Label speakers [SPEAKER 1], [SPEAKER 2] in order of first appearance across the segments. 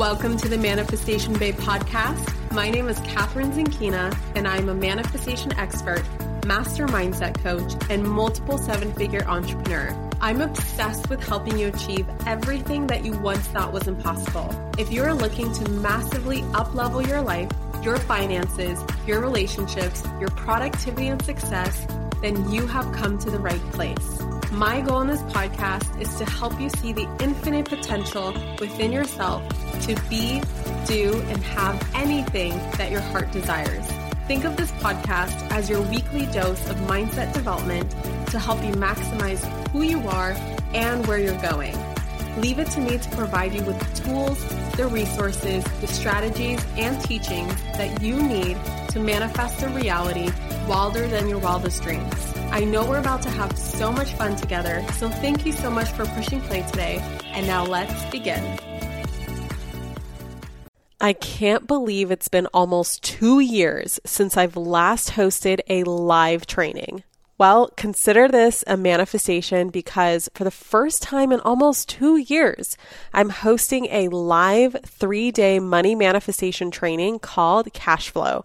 [SPEAKER 1] Welcome to the Manifestation Babe podcast. My name is Kathrin Zenkina, and I'm a manifestation expert, master mindset coach, and multiple seven figure entrepreneur. I'm obsessed with helping you achieve everything that you once thought was impossible. If you're looking to massively uplevel your life, your finances, your relationships, your productivity and success, then you have come to the right place. My goal in this podcast is to help you see the infinite potential within yourself to be, do, and have anything that your heart desires. Think of this podcast as your weekly dose of mindset development to help you maximize who you are and where you're going. Leave it to me to provide you with the tools, the resources, the strategies, and teachings that you need to manifest a reality wilder than your wildest dreams. I know we're about to have so much fun together, so thank you so much for pushing play today. And now let's begin. I can't believe it's been almost two years since I've last hosted a live training. Well, consider this a manifestation because for the first time in almost two years, I'm hosting a live three day money manifestation training called Cash Flow.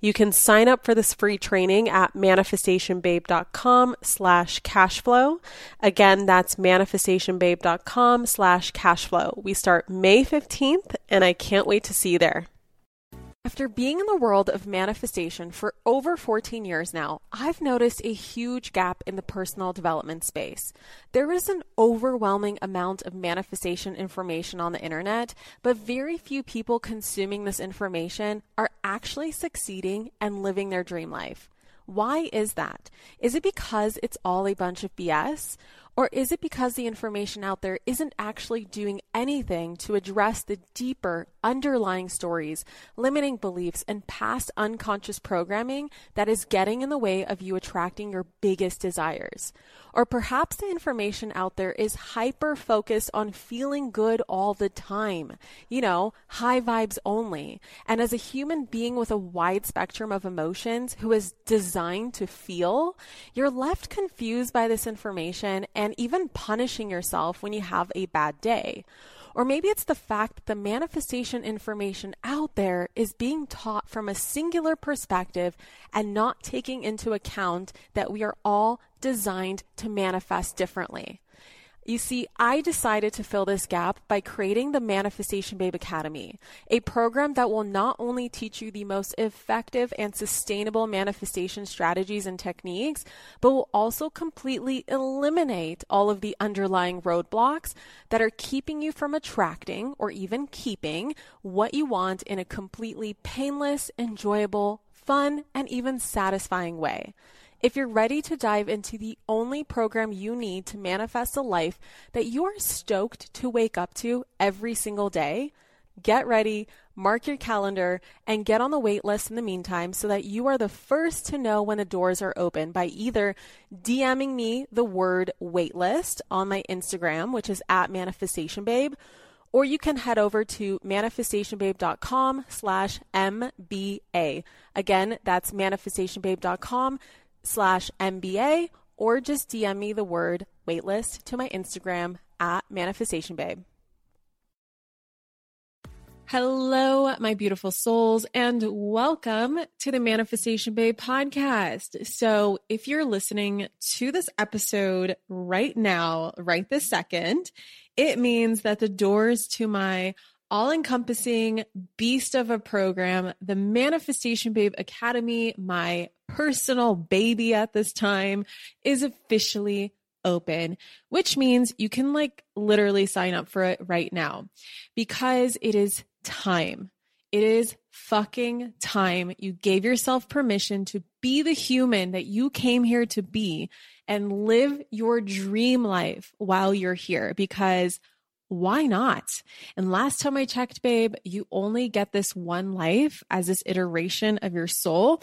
[SPEAKER 1] You can sign up for this free training at manifestationbabe.com slash cashflow. Again, that's manifestationbabe.com slash cashflow. We start May 15th, and I can't wait to see you there. After being in the world of manifestation for over 14 years now, I've noticed a huge gap in the personal development space. There is an overwhelming amount of manifestation information on the internet, but very few people consuming this information are actually succeeding and living their dream life. Why is that? Is it because it's all a bunch of BS? Or is it because the information out there isn't actually doing anything to address the deeper underlying stories, limiting beliefs, and past unconscious programming that is getting in the way of you attracting your biggest desires? Or perhaps the information out there is hyper focused on feeling good all the time, you know, high vibes only. And as a human being with a wide spectrum of emotions who is designed to feel, you're left confused by this information and even punishing yourself when you have a bad day. Or maybe it's the fact that the manifestation information out there is being taught from a singular perspective and not taking into account that we are all designed to manifest differently. You see, I decided to fill this gap by creating the Manifestation Babe Academy, a program that will not only teach you the most effective and sustainable manifestation strategies and techniques, but will also completely eliminate all of the underlying roadblocks that are keeping you from attracting or even keeping what you want in a completely painless, enjoyable, fun, and even satisfying way. If you're ready to dive into the only program you need to manifest a life that you are stoked to wake up to every single day, get ready, mark your calendar, and get on the wait list in the meantime so that you are the first to know when the doors are open by either DMing me the word waitlist on my Instagram, which is at manifestationbabe, or you can head over to manifestationbabe.com slash MBA. Again, that's manifestationbabe.com slash MBA or just DM me the word waitlist to my Instagram at Manifestation Babe. Hello, my beautiful souls, and welcome to the Manifestation Babe podcast. So, if you're listening to this episode right now, right this second, it means that the doors to my all encompassing beast of a program, the Manifestation Babe Academy, my personal baby at this time, is officially open, which means you can like literally sign up for it right now because it is time. It is fucking time. You gave yourself permission to be the human that you came here to be and live your dream life while you're here because why not? And last time I checked, babe, you only get this one life as this iteration of your soul.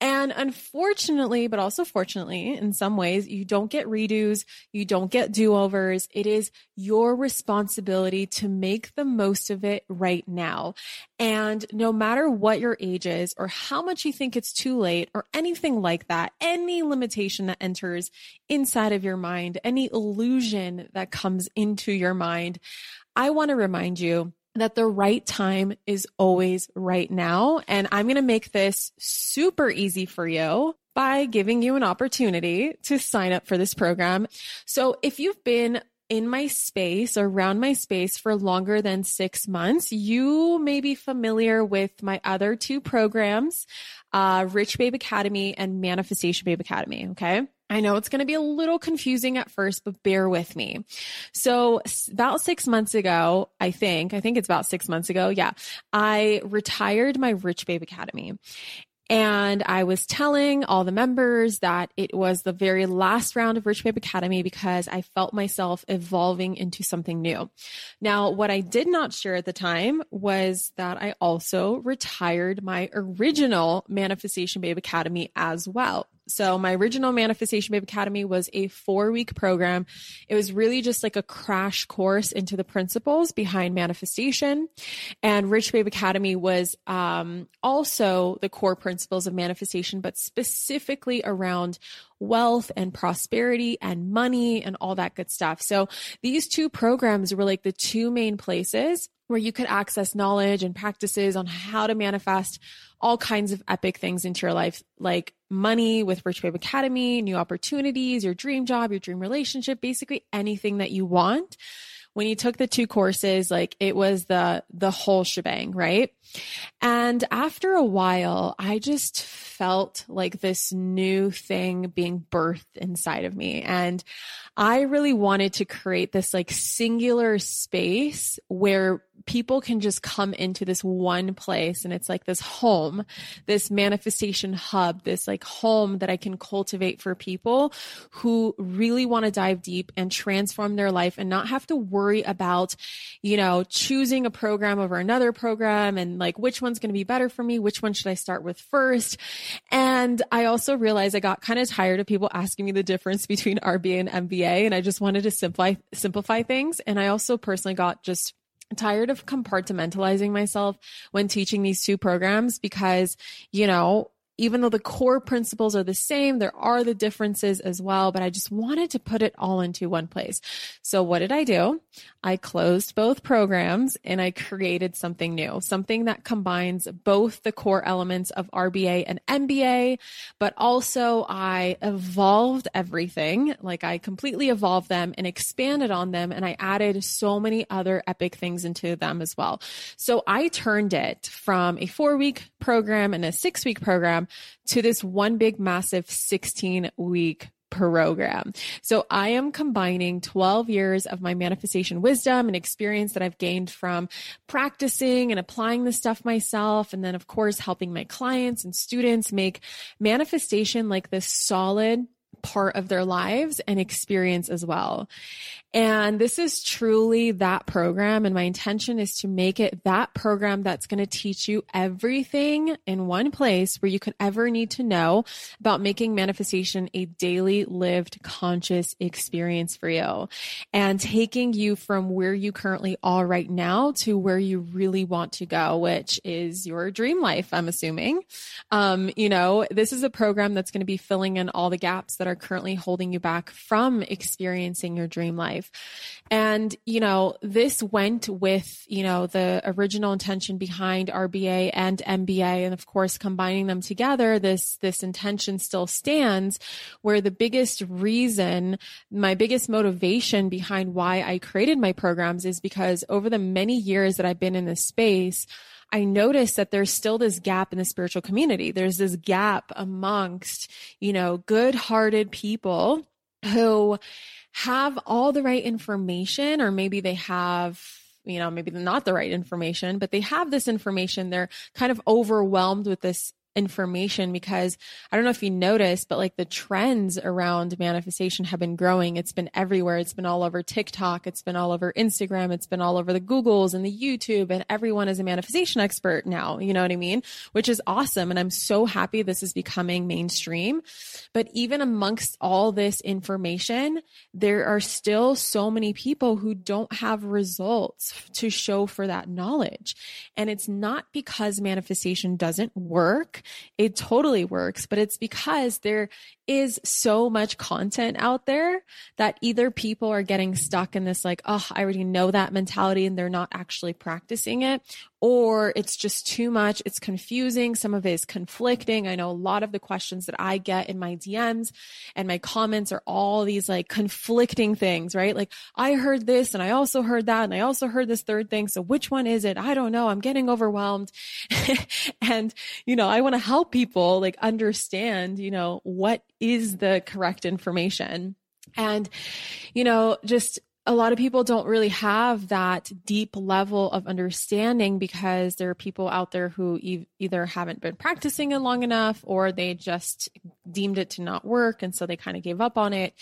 [SPEAKER 1] And unfortunately, but also fortunately, in some ways, you don't get redos. You don't get do-overs. It is your responsibility to make the most of it right now. And no matter what your age is or how much you think it's too late or anything like that, any limitation that enters inside of your mind, any illusion that comes into your mind, I want to remind you that the right time is always right now. And I'm going to make this super easy for you by giving you an opportunity to sign up for this program. So if you've been in my space around my space for longer than six months, you may be familiar with my other two programs, uh, Rich Babe Academy and Manifestation Babe Academy. Okay. I know it's going to be a little confusing at first, but bear with me. So about six months ago, I think, I think it's about six months ago. Yeah. I retired my Rich Babe Academy and I was telling all the members that it was the very last round of Rich Babe Academy because I felt myself evolving into something new. Now, what I did not share at the time was that I also retired my original Manifestation Babe Academy as well. So my original Manifestation Babe Academy was a four week program. It was really just like a crash course into the principles behind manifestation. And Rich Babe Academy was, um, also the core principles of manifestation, but specifically around wealth and prosperity and money and all that good stuff. So these two programs were like the two main places where you could access knowledge and practices on how to manifest all kinds of epic things into your life, like money with Rich Babe Academy, new opportunities, your dream job, your dream relationship, basically anything that you want. When you took the two courses, like it was the, the whole shebang, right? And after a while, I just felt like this new thing being birthed inside of me. And I really wanted to create this like singular space where people can just come into this one place and it's like this home, this manifestation hub, this like home that I can cultivate for people who really want to dive deep and transform their life and not have to worry about, you know, choosing a program over another program and like which one's going to be better for me, which one should I start with first. And I also realized I got kind of tired of people asking me the difference between RBA and MBA and I just wanted to simplify simplify things and I also personally got just tired of compartmentalizing myself when teaching these two programs because, you know, even though the core principles are the same, there are the differences as well, but I just wanted to put it all into one place. So what did I do? I closed both programs and I created something new, something that combines both the core elements of RBA and MBA, but also I evolved everything. Like I completely evolved them and expanded on them and I added so many other epic things into them as well. So I turned it from a four week program and a six week program to this one big massive 16 week program. So I am combining 12 years of my manifestation wisdom and experience that I've gained from practicing and applying the stuff myself. And then of course, helping my clients and students make manifestation like this solid part of their lives and experience as well. And this is truly that program. And my intention is to make it that program that's going to teach you everything in one place where you could ever need to know about making manifestation a daily lived conscious experience for you and taking you from where you currently are right now to where you really want to go, which is your dream life. I'm assuming. Um, you know, this is a program that's going to be filling in all the gaps that are currently holding you back from experiencing your dream life. And, you know, this went with, you know, the original intention behind RBA and MBA. And of course, combining them together, this, this intention still stands where the biggest reason, my biggest motivation behind why I created my programs is because over the many years that I've been in this space, I noticed that there's still this gap in the spiritual community. There's this gap amongst, you know, good hearted people who have all the right information, or maybe they have you know, maybe not the right information, but they have this information. They're kind of overwhelmed with this information because I don't know if you noticed, but like the trends around manifestation have been growing. It's been everywhere. It's been all over TikTok. It's been all over Instagram. It's been all over the Googles and the YouTube and everyone is a manifestation expert now. You know what I mean? Which is awesome. And I'm so happy this is becoming mainstream. But even amongst all this information, there are still so many people who don't have results to show for that knowledge. And it's not because manifestation doesn't work. It totally works, but it's because there is so much content out there that either people are getting stuck in this like, oh, I already know that mentality and they're not actually practicing it, or it's just too much. It's confusing. Some of it is conflicting. I know a lot of the questions that I get in my DMs and my comments are all these like conflicting things, right? Like I heard this and I also heard that and I also heard this third thing. So which one is it? I don't know. I'm getting overwhelmed. and, you know, I want to help people like understand, you know, what is the correct information. And, you know, just a lot of people don't really have that deep level of understanding because there are people out there who e- either haven't been practicing it long enough or they just deemed it to not work. And so they kind of gave up on it.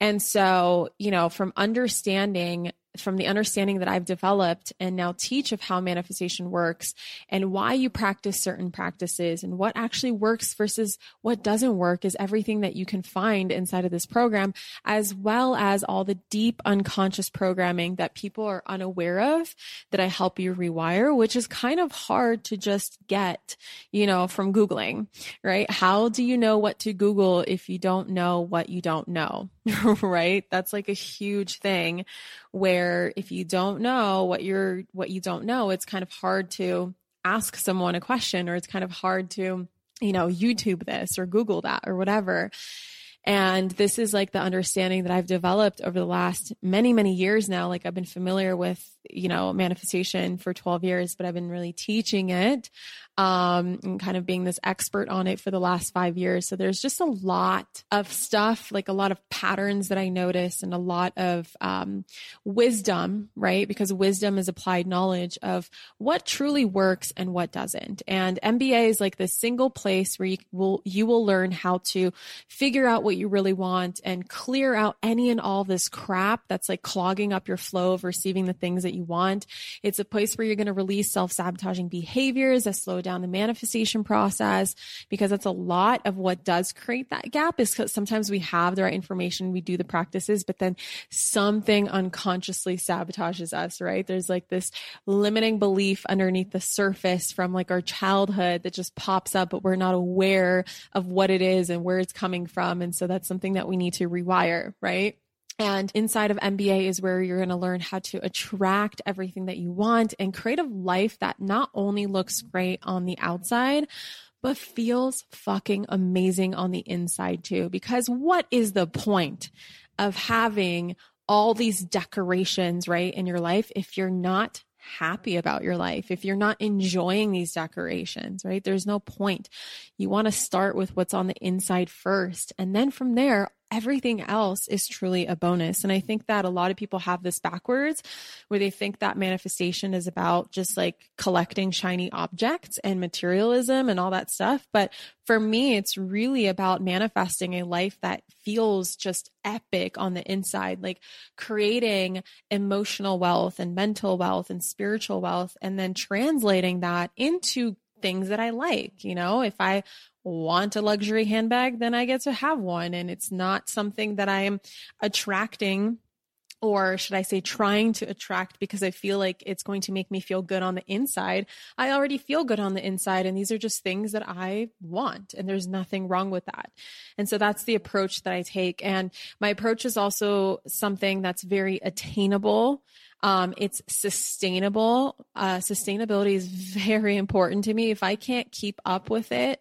[SPEAKER 1] And so, you know, from understanding from the understanding that I've developed and now teach of how manifestation works and why you practice certain practices and what actually works versus what doesn't work is everything that you can find inside of this program, as well as all the deep unconscious programming that people are unaware of that I help you rewire, which is kind of hard to just get, you know, from Googling, right? How do you know what to Google if you don't know what you don't know? right? That's like a huge thing where if you don't know what you're, what you don't know, it's kind of hard to ask someone a question or it's kind of hard to, you know, YouTube this or Google that or whatever. And this is like the understanding that I've developed over the last many, many years now. Like I've been familiar with, you know, manifestation for 12 years, but I've been really teaching it um, and kind of being this expert on it for the last five years. So there's just a lot of stuff, like a lot of patterns that I notice and a lot of um, wisdom, right? Because wisdom is applied knowledge of what truly works and what doesn't. And MBA is like the single place where you will, you will learn how to figure out what you really want and clear out any and all this crap that's like clogging up your flow of receiving the things that you want. It's a place where you're going to release self-sabotaging behaviors that slow down the manifestation process because that's a lot of what does create that gap is because sometimes we have the right information, we do the practices, but then something unconsciously sabotages us, right? There's like this limiting belief underneath the surface from like our childhood that just pops up, but we're not aware of what it is and where it's coming from. And so that's something that we need to rewire, right? And inside of MBA is where you're going to learn how to attract everything that you want and create a life that not only looks great on the outside, but feels fucking amazing on the inside too. Because what is the point of having all these decorations, right, in your life if you're not happy about your life, if you're not enjoying these decorations, right? There's no point. You want to start with what's on the inside first. And then from there, everything else is truly a bonus. And I think that a lot of people have this backwards where they think that manifestation is about just like collecting shiny objects and materialism and all that stuff. But for me, it's really about manifesting a life that feels just epic on the inside, like creating emotional wealth and mental wealth and spiritual wealth, and then translating that into things that I like. You know, if I want a luxury handbag, then I get to have one. And it's not something that I'm attracting or should I say trying to attract because I feel like it's going to make me feel good on the inside. I already feel good on the inside and these are just things that I want and there's nothing wrong with that. And so that's the approach that I take. And my approach is also something that's very attainable. Um, it's sustainable. Uh, sustainability is very important to me. If I can't keep up with it,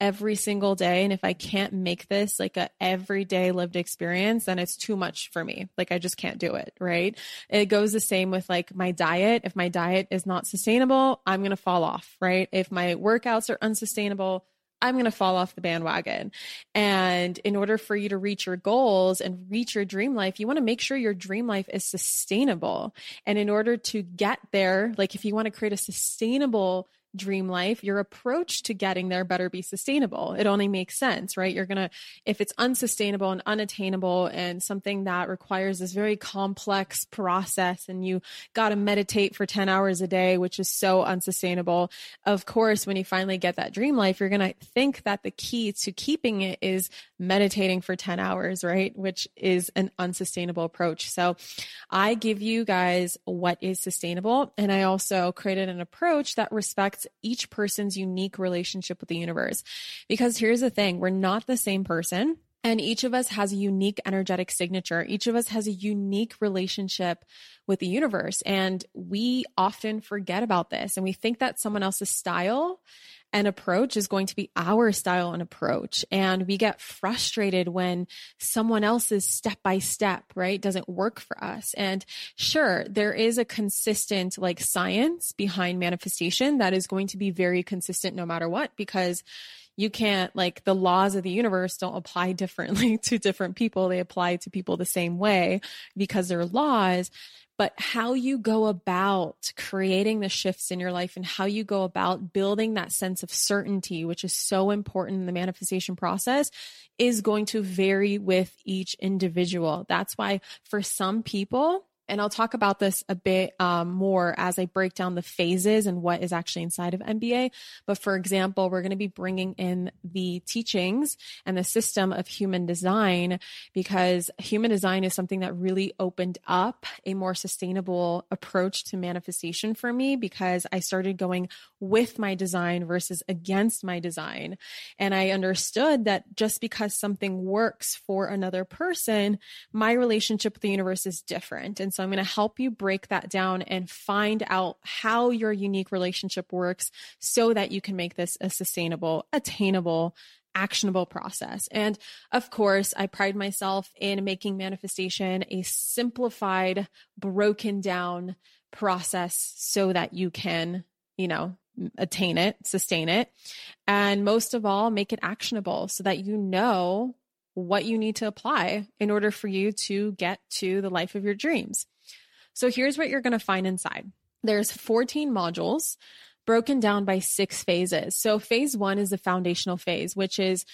[SPEAKER 1] every single day. And if I can't make this like a everyday lived experience, then it's too much for me. Like I just can't do it. Right. It goes the same with like my diet. If my diet is not sustainable, I'm going to fall off. Right. If my workouts are unsustainable, I'm going to fall off the bandwagon. And in order for you to reach your goals and reach your dream life, you want to make sure your dream life is sustainable. And in order to get there, like if you want to create a sustainable
[SPEAKER 2] dream life, your approach to getting there better be sustainable. It only makes sense, right? You're going to, if it's unsustainable and unattainable and something that requires this very complex process and you got to meditate for 10 hours a day, which is so unsustainable. Of course, when you finally get that dream life, you're going to think that the key to keeping it is meditating for 10 hours, right? Which is an unsustainable approach. So I give you guys what is sustainable. And I also created an approach that respects each person's unique relationship with the universe. Because here's the thing. We're not the same person. And each of us has a unique energetic signature. Each of us has a unique relationship with the universe. And we often forget about this and we think that someone else's style and approach is going to be our style and approach. And we get frustrated when someone else's step by step, right, doesn't work for us. And sure, there is a consistent like science behind manifestation that is going to be very consistent no matter what, because you can't like the laws of the universe don't apply differently to different people. They apply to people the same way because they're laws but how you go about creating the shifts in your life and how you go about building that sense of certainty, which is so important in the manifestation process is going to vary with each individual. That's why for some people, and I'll talk about this a bit um, more as I break down the phases and what is actually inside of MBA. But for example, we're going to be bringing in the teachings and the system of human design because human design is something that really opened up a more sustainable approach to manifestation for me because I started going with my design versus against my design. And I understood that just because something works for another person, my relationship with the universe is different. And so I'm going to help you break that down and find out how your unique relationship works so that you can make this a sustainable, attainable, actionable process. And of course, I pride myself in making manifestation a simplified, broken down process so that you can, you know, attain it, sustain it, and most of all, make it actionable so that you know what you need to apply in order for you to get to the life of your dreams. So here's what you're going to find inside. There's 14 modules broken down by six phases. So phase one is the foundational phase, which is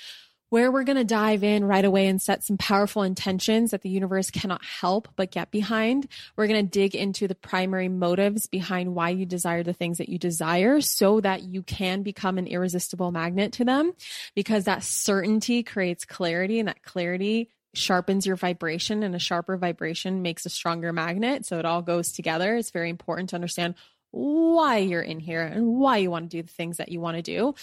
[SPEAKER 2] where we're going to dive in right away and set some powerful intentions that the universe cannot help but get behind. We're going to dig into the primary motives behind why you desire the things that you desire so that you can become an irresistible magnet to them because that certainty creates clarity and that clarity sharpens your vibration and a sharper vibration makes a stronger magnet. So it all goes together. It's very important to understand why you're in here and why you want to do the things that you want to do.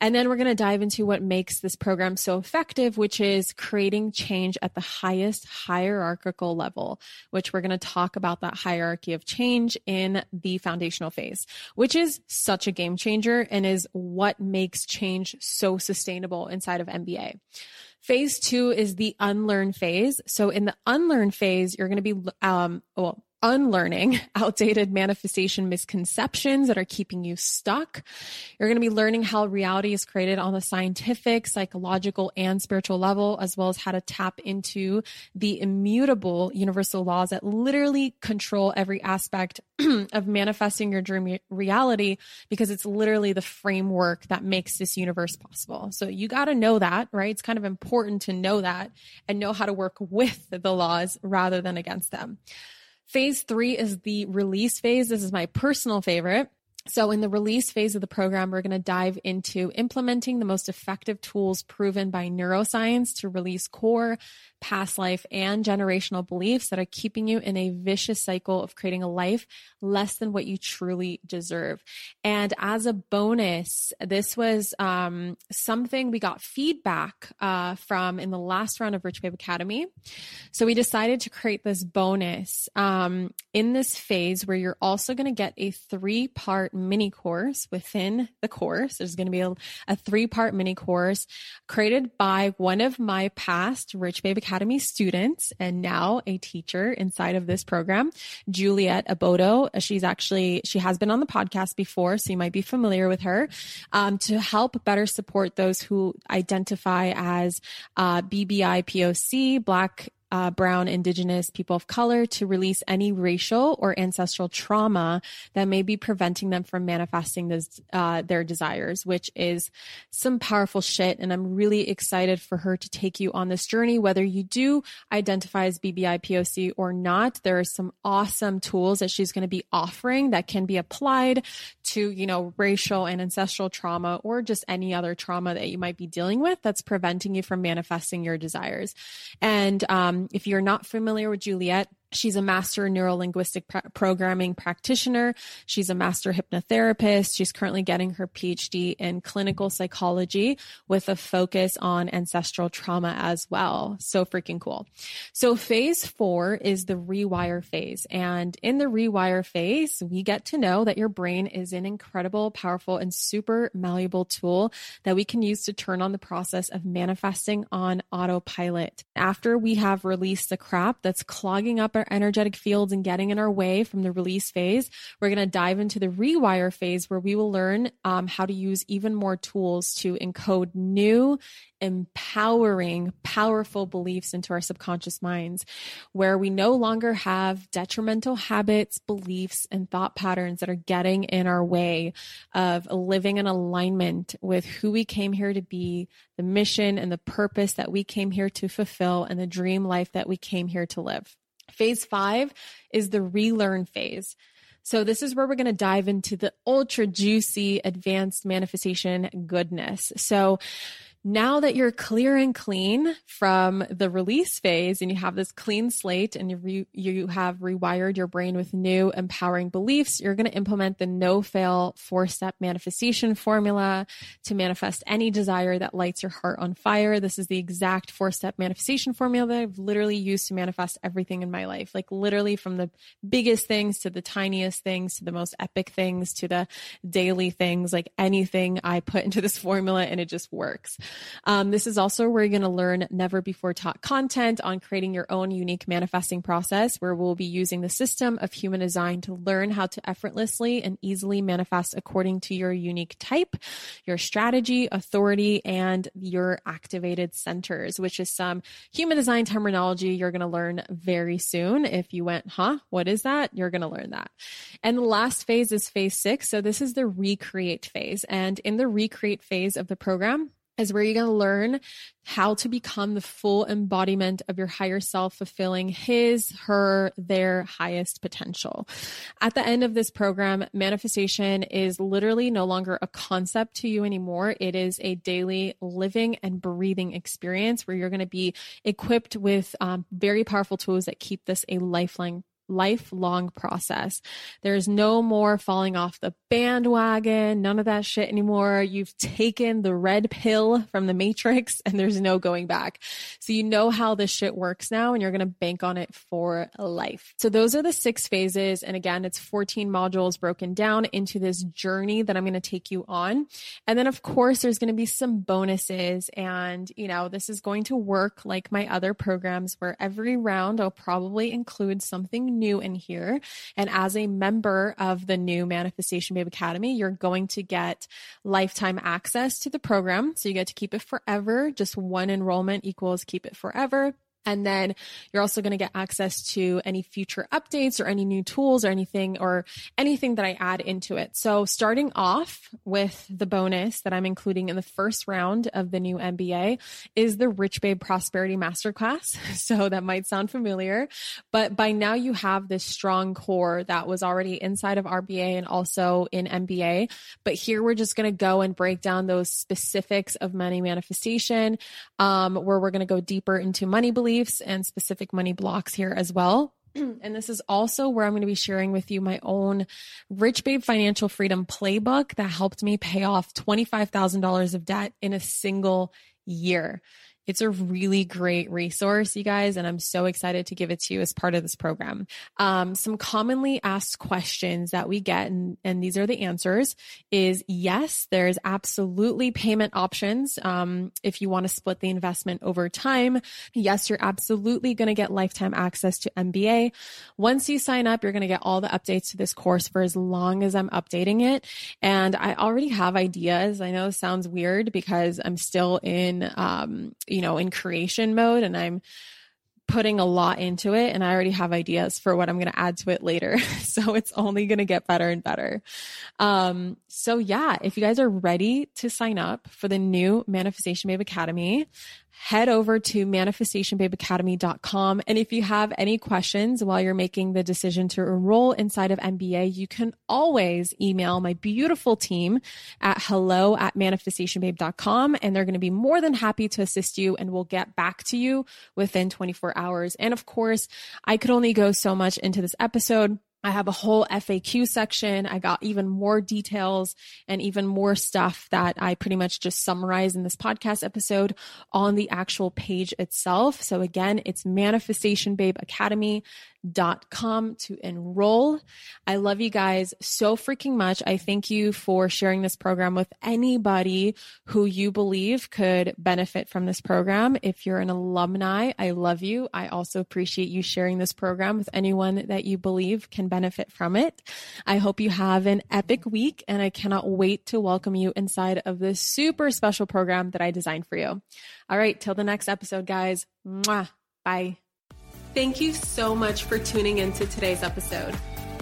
[SPEAKER 2] And then we're going to dive into what makes this program so effective, which is creating change at the highest hierarchical level, which we're going to talk about that hierarchy of change in the foundational phase, which is such a game changer and is what makes change so sustainable inside of MBA. Phase two is the unlearn phase. So in the unlearn phase, you're going to be, um, well, unlearning outdated manifestation misconceptions that are keeping you stuck. You're going to be learning how reality is created on the scientific, psychological, and spiritual level, as well as how to tap into the immutable universal laws that literally control every aspect of manifesting your dream reality because it's literally the framework that makes this universe possible. So you got to know that, right? It's kind of important to know that and know how to work with the laws rather than against them. Phase three is the release phase. This is my personal favorite. So in the release phase of the program, we're going to dive into implementing the most effective tools proven by neuroscience to release core past life and generational beliefs that are keeping you in a vicious cycle of creating a life less than what you truly deserve. And as a bonus, this was um, something we got feedback uh, from in the last round of Rich Babe Academy. So we decided to create this bonus um, in this phase where you're also going to get a three part mini course within the course. There's going to be a, a three part mini course created by one of my past Rich Babe Academy students and now a teacher inside of this program, Juliet Abodo. She's actually, she has been on the podcast before, so you might be familiar with her, um, to help better support those who identify as uh, BBI POC, Black uh, brown, indigenous, people of color to release any racial or ancestral trauma that may be preventing them from manifesting this, uh, their desires, which is some powerful shit. And I'm really excited for her to take you on this journey. Whether you do identify as BBI POC or not, there are some awesome tools that she's going to be offering that can be applied to, you know, racial and ancestral trauma or just any other trauma that you might be dealing with that's preventing you from manifesting your desires. And um, Um, if you're not familiar with Juliet, She's a master neurolinguistic pr- programming practitioner. She's a master hypnotherapist. She's currently getting her PhD in clinical psychology with a focus on ancestral trauma as well. So freaking cool. So phase four is the rewire phase. And in the rewire phase, we get to know that your brain is an incredible, powerful, and super malleable tool that we can use to turn on the process of manifesting on autopilot. After we have released the crap that's clogging up our our energetic fields and getting in our way from the release phase, we're going to dive into the rewire phase where we will learn um, how to use even more tools to encode new, empowering, powerful beliefs into our subconscious minds, where we no longer have detrimental habits, beliefs, and thought patterns that are getting in our way of living in alignment with who we came here to be, the mission and the purpose that we came here to fulfill, and the dream life that we came here to live. Phase five is the relearn phase. So this is where we're going to dive into the ultra juicy advanced manifestation goodness. So now that you're clear and clean from the release phase and you have this clean slate and you, re- you have rewired your brain with new empowering beliefs, you're going to implement the no fail four step manifestation formula to manifest any desire that lights your heart on fire. This is the exact four step manifestation formula that I've literally used to manifest everything in my life. Like literally from the biggest things to the tiniest things to the most epic things to the daily things, like anything I put into this formula and it just works. Um, this is also where you're going to learn never before taught content on creating your own unique manifesting process, where we'll be using the system of human design to learn how to effortlessly and easily manifest according to your unique type, your strategy, authority, and your activated centers, which is some human design terminology you're going to learn very soon. If you went, huh, what is that? You're going to learn that. And the last phase is phase six. So this is the recreate phase. And in the recreate phase of the program, is where you're going to learn how to become the full embodiment of your higher self, fulfilling his, her, their highest potential. At the end of this program, manifestation is literally no longer a concept to you anymore. It is a daily living and breathing experience where you're going to be equipped with um, very powerful tools that keep this a lifelong lifelong process. There's no more falling off the bandwagon, none of that shit anymore. You've taken the red pill from the matrix and there's no going back. So you know how this shit works now and you're going to bank on it for life. So those are the six phases. And again, it's 14 modules broken down into this journey that I'm going to take you on. And then of course, there's going to be some bonuses and, you know, this is going to work like my other programs where every round I'll probably include something new in here. And as a member of the new Manifestation Babe Academy, you're going to get lifetime access to the program. So you get to keep it forever. Just one enrollment equals keep it forever. And then you're also going to get access to any future updates or any new tools or anything or anything that I add into it. So starting off with the bonus that I'm including in the first round of the new MBA is the Rich Babe Prosperity Masterclass. So that might sound familiar, but by now you have this strong core that was already inside of RBA and also in MBA. But here we're just going to go and break down those specifics of money manifestation, um, where we're going to go deeper into money beliefs beliefs and specific money blocks here as well. and this is also where I'm going to be sharing with you my own Rich Babe Financial Freedom Playbook that helped me pay off $25,000 of debt in a single year. It's a really great resource, you guys, and I'm so excited to give it to you as part of this program. Um, some commonly asked questions that we get, and, and these are the answers, is yes, there's absolutely payment options um, if you want to split the investment over time. Yes, you're absolutely going to get lifetime access to MBA. Once you sign up, you're going to get all the updates to this course for as long as I'm updating it. And I already have ideas. I know it sounds weird because I'm still in, um, you know, in creation mode and I'm putting a lot into it and I already have ideas for what I'm going to add to it later. so it's only going to get better and better. Um, so yeah, if you guys are ready to sign up for the new Manifestation Babe Academy, head over to manifestationbabeacademy.com. And if you have any questions while you're making the decision to enroll inside of MBA, you can always email my beautiful team at hello at manifestationbabe.com. And they're going to be more than happy to assist you and we'll get back to you within 24 hours. And of course, I could only go so much into this episode. I have a whole FAQ section. I got even more details and even more stuff that I pretty much just summarize in this podcast episode on the actual page itself. So again, it's Manifestation Babe Academy dot com to enroll. I love you guys so freaking much. I thank you for sharing this program with anybody who you believe could benefit from this program. If you're an alumni, I love you. I also appreciate you sharing this program with anyone that you believe can benefit from it. I hope you have an epic week and I cannot wait to welcome you inside of this super special program that I designed for you. All right. Till the next episode, guys. Mwah. Bye. Thank you so much for tuning into today's episode.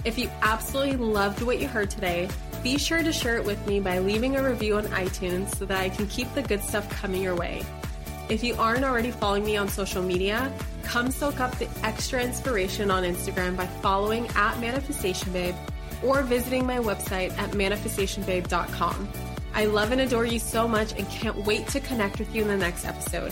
[SPEAKER 2] If you absolutely loved what you heard today, be sure to share it with me by leaving a review on iTunes so that I can keep the good stuff coming your way. If you aren't already following me on social media, come soak up the extra inspiration on Instagram by following at Manifestation Babe or visiting my website at manifestationbabe.com. I love and adore you so much and can't wait to connect with you in the next episode.